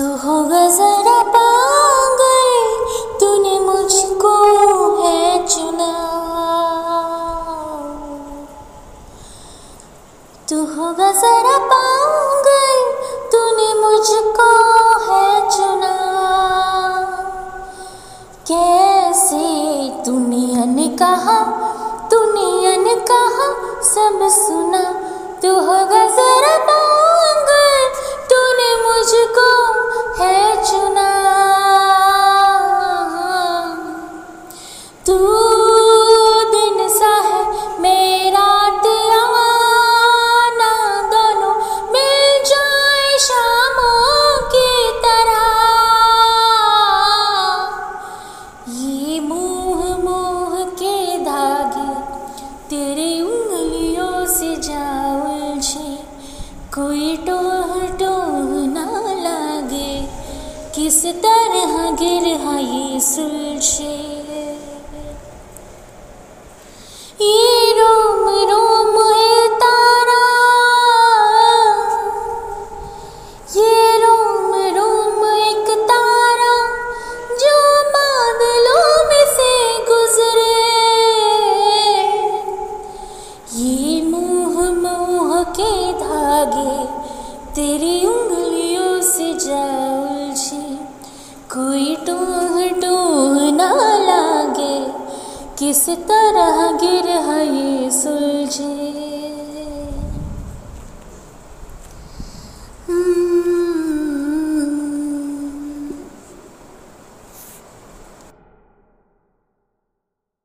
तू होगा जरा पागल, तूने मुझको है चुना। तू होगा जरा पागल, तूने मुझको है चुना। कैसे तूने अन कहा, तूने अन कहा, सब सुना। कोई टोह टोह ना लागे किस तरह गिर ये सुलझे? धागे तेरी उंगलियों से जा उलझी। कोई टोह टोह ना लागे, किस तरह गिर है सुलझे।